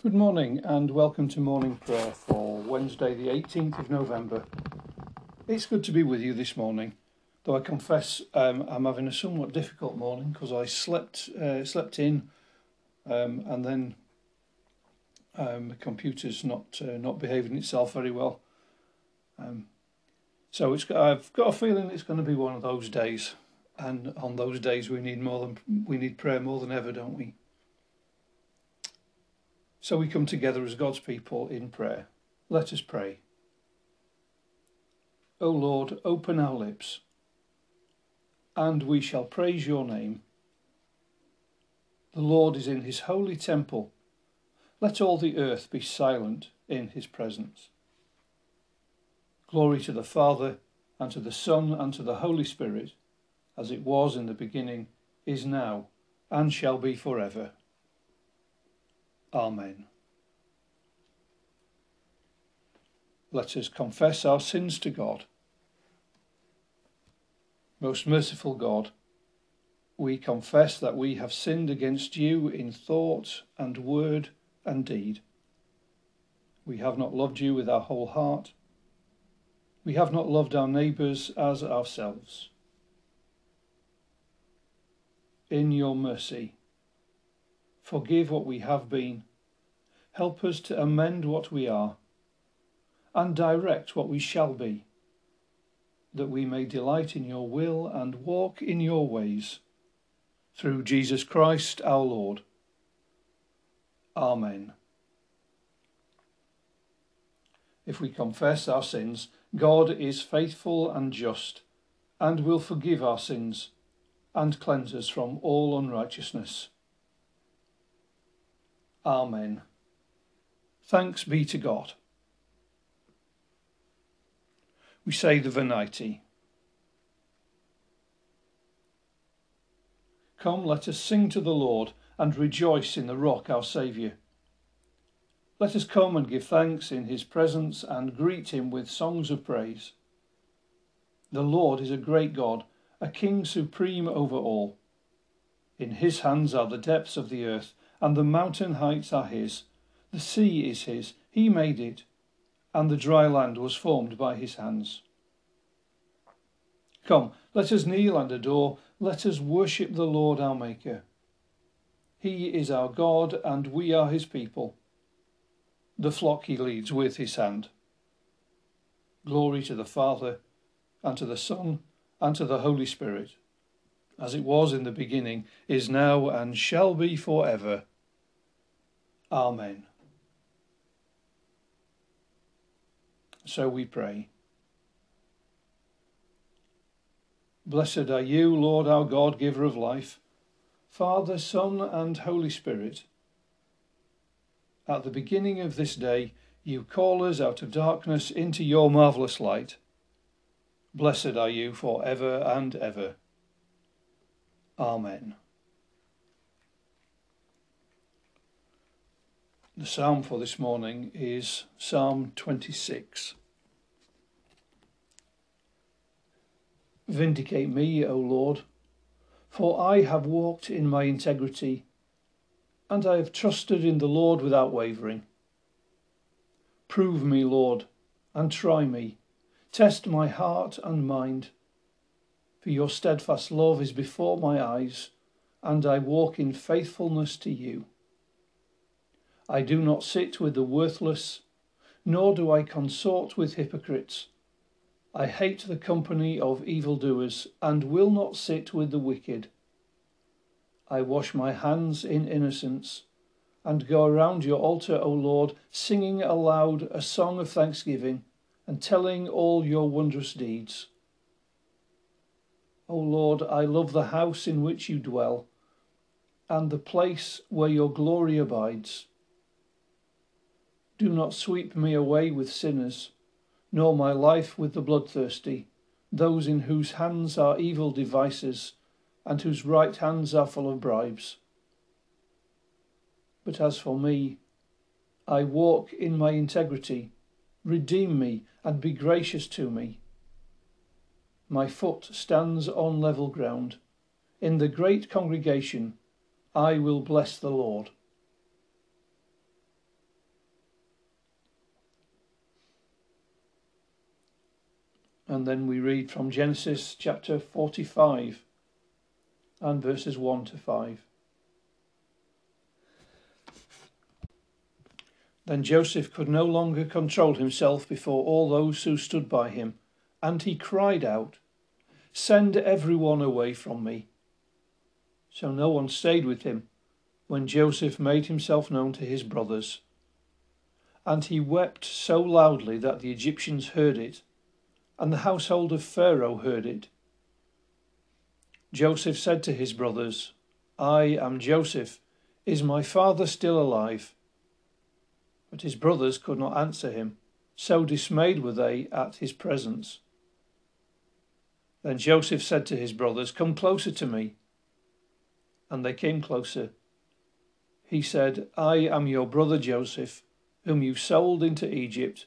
Good morning and welcome to morning prayer for Wednesday, the 18th of November. It's good to be with you this morning, though I confess um, I'm having a somewhat difficult morning because I slept uh, slept in um, and then um, the computer's not uh, not behaving itself very well. Um, so it's I've got a feeling it's going to be one of those days, and on those days we need more than we need prayer more than ever, don't we? So we come together as God's people in prayer. Let us pray. O Lord, open our lips, and we shall praise your name. The Lord is in his holy temple. Let all the earth be silent in his presence. Glory to the Father, and to the Son, and to the Holy Spirit, as it was in the beginning, is now, and shall be forever. Amen. Let us confess our sins to God. Most merciful God, we confess that we have sinned against you in thought and word and deed. We have not loved you with our whole heart. We have not loved our neighbours as ourselves. In your mercy, forgive what we have been, help us to amend what we are, and direct what we shall be, that we may delight in your will and walk in your ways. Through Jesus Christ our Lord. Amen. If we confess our sins, God is faithful and just, and will forgive our sins and cleanse us from all unrighteousness. Amen. Thanks be to God. We say the Venite. Come, let us sing to the Lord and rejoice in the rock our Saviour. Let us come and give thanks in his presence and greet him with songs of praise. The Lord is a great God, a King supreme over all. In his hands are the depths of the earth, and the mountain heights are his. The sea is his, he made it, and the dry land was formed by his hands. Come, let us kneel and adore, let us worship the Lord our Maker. He is our God, and we are his people. The flock he leads with his hand. Glory to the Father, and to the Son, and to the Holy Spirit, as it was in the beginning, is now, and shall be for ever. Amen. So we pray. Blessed are you, Lord our God, giver of life, Father, Son, and Holy Spirit. At the beginning of this day, you call us out of darkness into your marvellous light. Blessed are you for ever and ever. Amen. The psalm for this morning is Psalm 26. Vindicate me, O Lord, for I have walked in my integrity, and I have trusted in the Lord without wavering. Prove me, Lord, and try me. Test my heart and mind. For your steadfast love is before my eyes, and I walk in faithfulness to you. I do not sit with the worthless, nor do I consort with hypocrites. I hate the company of evildoers, and will not sit with the wicked. I wash my hands in innocence, and go around your altar, O Lord, singing aloud a song of thanksgiving, and telling all your wondrous deeds. O Lord, I love the house in which you dwell, and the place where your glory abides. Do not sweep me away with sinners, nor my life with the bloodthirsty, those in whose hands are evil devices, and whose right hands are full of bribes. But as for me, I walk in my integrity. Redeem me and be gracious to me. My foot stands on level ground. In the great congregation, I will bless the Lord. And then we read from Genesis chapter 45 and verses 1 to 5. Then Joseph could no longer control himself before all those who stood by him, and he cried out, Send everyone away from me. So no one stayed with him when Joseph made himself known to his brothers. And he wept so loudly that the Egyptians heard it, and the household of Pharaoh heard it. Joseph said to his brothers, I am Joseph. Is my father still alive? But his brothers could not answer him, so dismayed were they at his presence. Then Joseph said to his brothers, Come closer to me. And they came closer. He said, I am your brother Joseph, whom you sold into Egypt.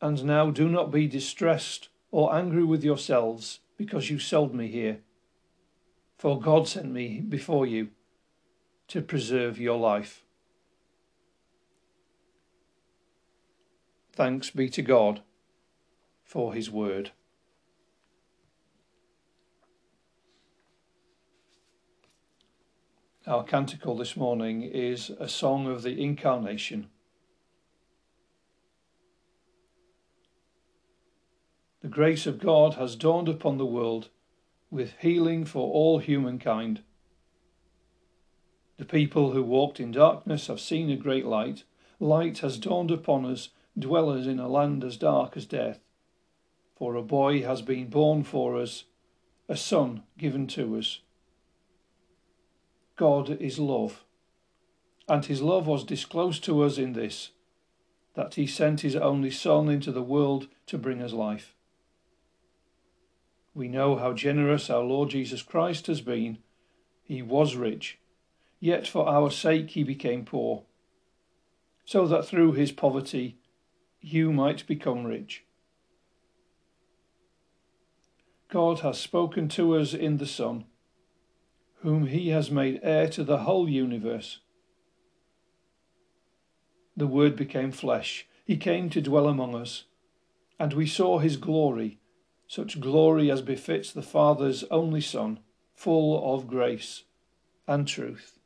And now do not be distressed or angry with yourselves because you sold me here. For God sent me before you to preserve your life. Thanks be to God for his word. Our canticle this morning is a song of the Incarnation. Grace of God has dawned upon the world with healing for all humankind. The people who walked in darkness have seen a great light. Light has dawned upon us dwellers in a land as dark as death. For a boy has been born for us, a son given to us. God is love, and his love was disclosed to us in this, that he sent his only Son into the world to bring us life. We know how generous our Lord Jesus Christ has been. He was rich, yet for our sake he became poor, so that through his poverty you might become rich. God has spoken to us in the Son, whom he has made heir to the whole universe. The Word became flesh, he came to dwell among us, and we saw his glory, such glory as befits the Father's only Son, full of grace and truth.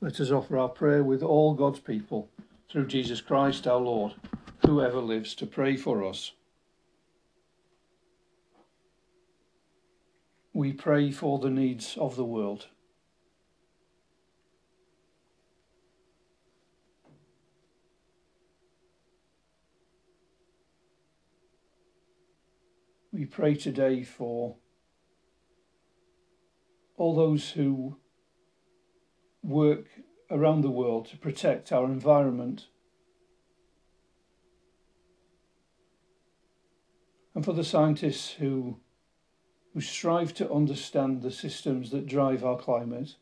Let us offer our prayer with all God's people through Jesus Christ our Lord, who ever lives to pray for us. We pray for the needs of the world. We pray today for all those who work around the world to protect our environment. And for the scientists who, who strive to understand the systems that drive our climate.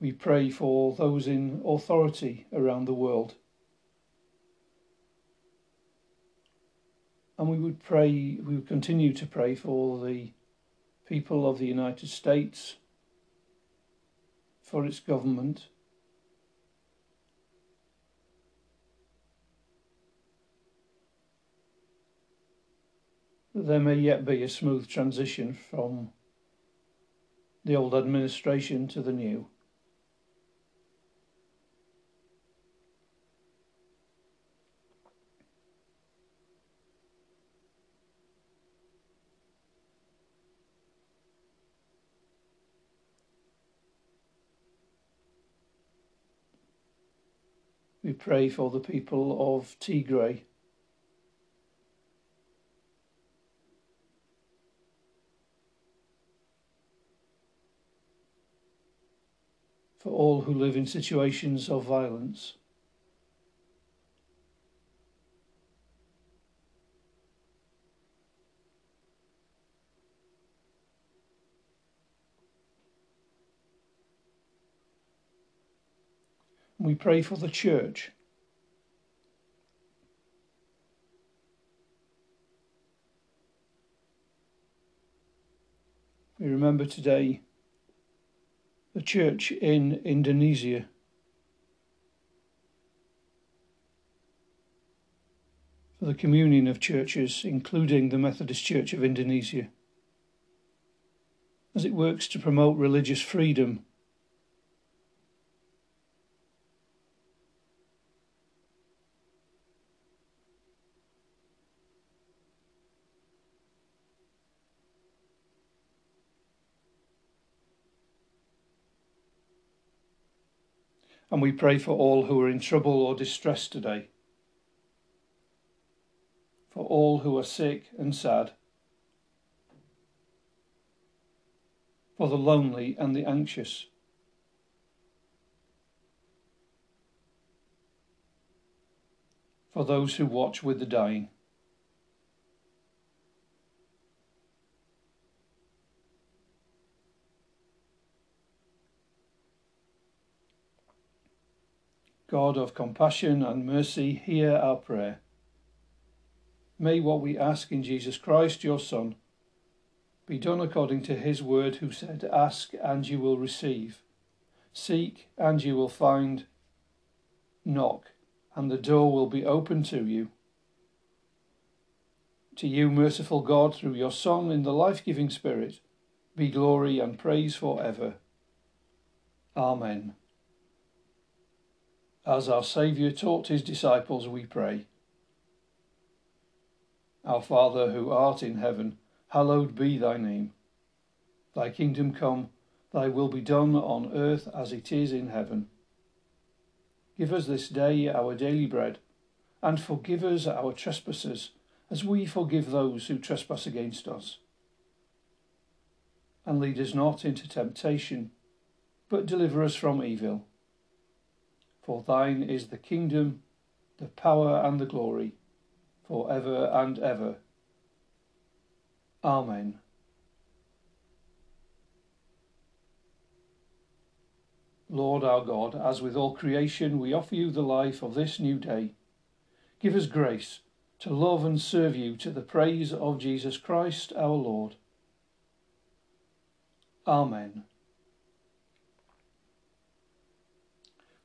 We pray for those in authority around the world. And we would pray, we would continue to pray for the people of the United States, for its government. There may yet be a smooth transition from the old administration to the new. We pray for the people of Tigray. For all who live in situations of violence. We pray for the church. We remember today the church in Indonesia. For the communion of churches, including the Methodist Church of Indonesia, as it works to promote religious freedom and we pray for all who are in trouble or distress today, for all who are sick and sad, for the lonely and the anxious. For those who watch with the dying. God of compassion and mercy, hear our prayer. May what we ask in Jesus Christ, your Son, be done according to his word, who said, Ask and you will receive, seek and you will find, knock and the door will be open to you. To you, merciful God, through your Son in the life giving Spirit, be glory and praise for ever. Amen. As our Saviour taught his disciples, we pray. Our Father who art in heaven, hallowed be thy name. Thy kingdom come, thy will be done on earth as it is in heaven. Give us this day our daily bread, and forgive us our trespasses, as we forgive those who trespass against us. And lead us not into temptation, but deliver us from evil. For thine is the kingdom, the power, and the glory, for ever and ever. Amen. Lord our God, as with all creation we offer you the life of this new day, give us grace to love and serve you to the praise of Jesus Christ our Lord. Amen.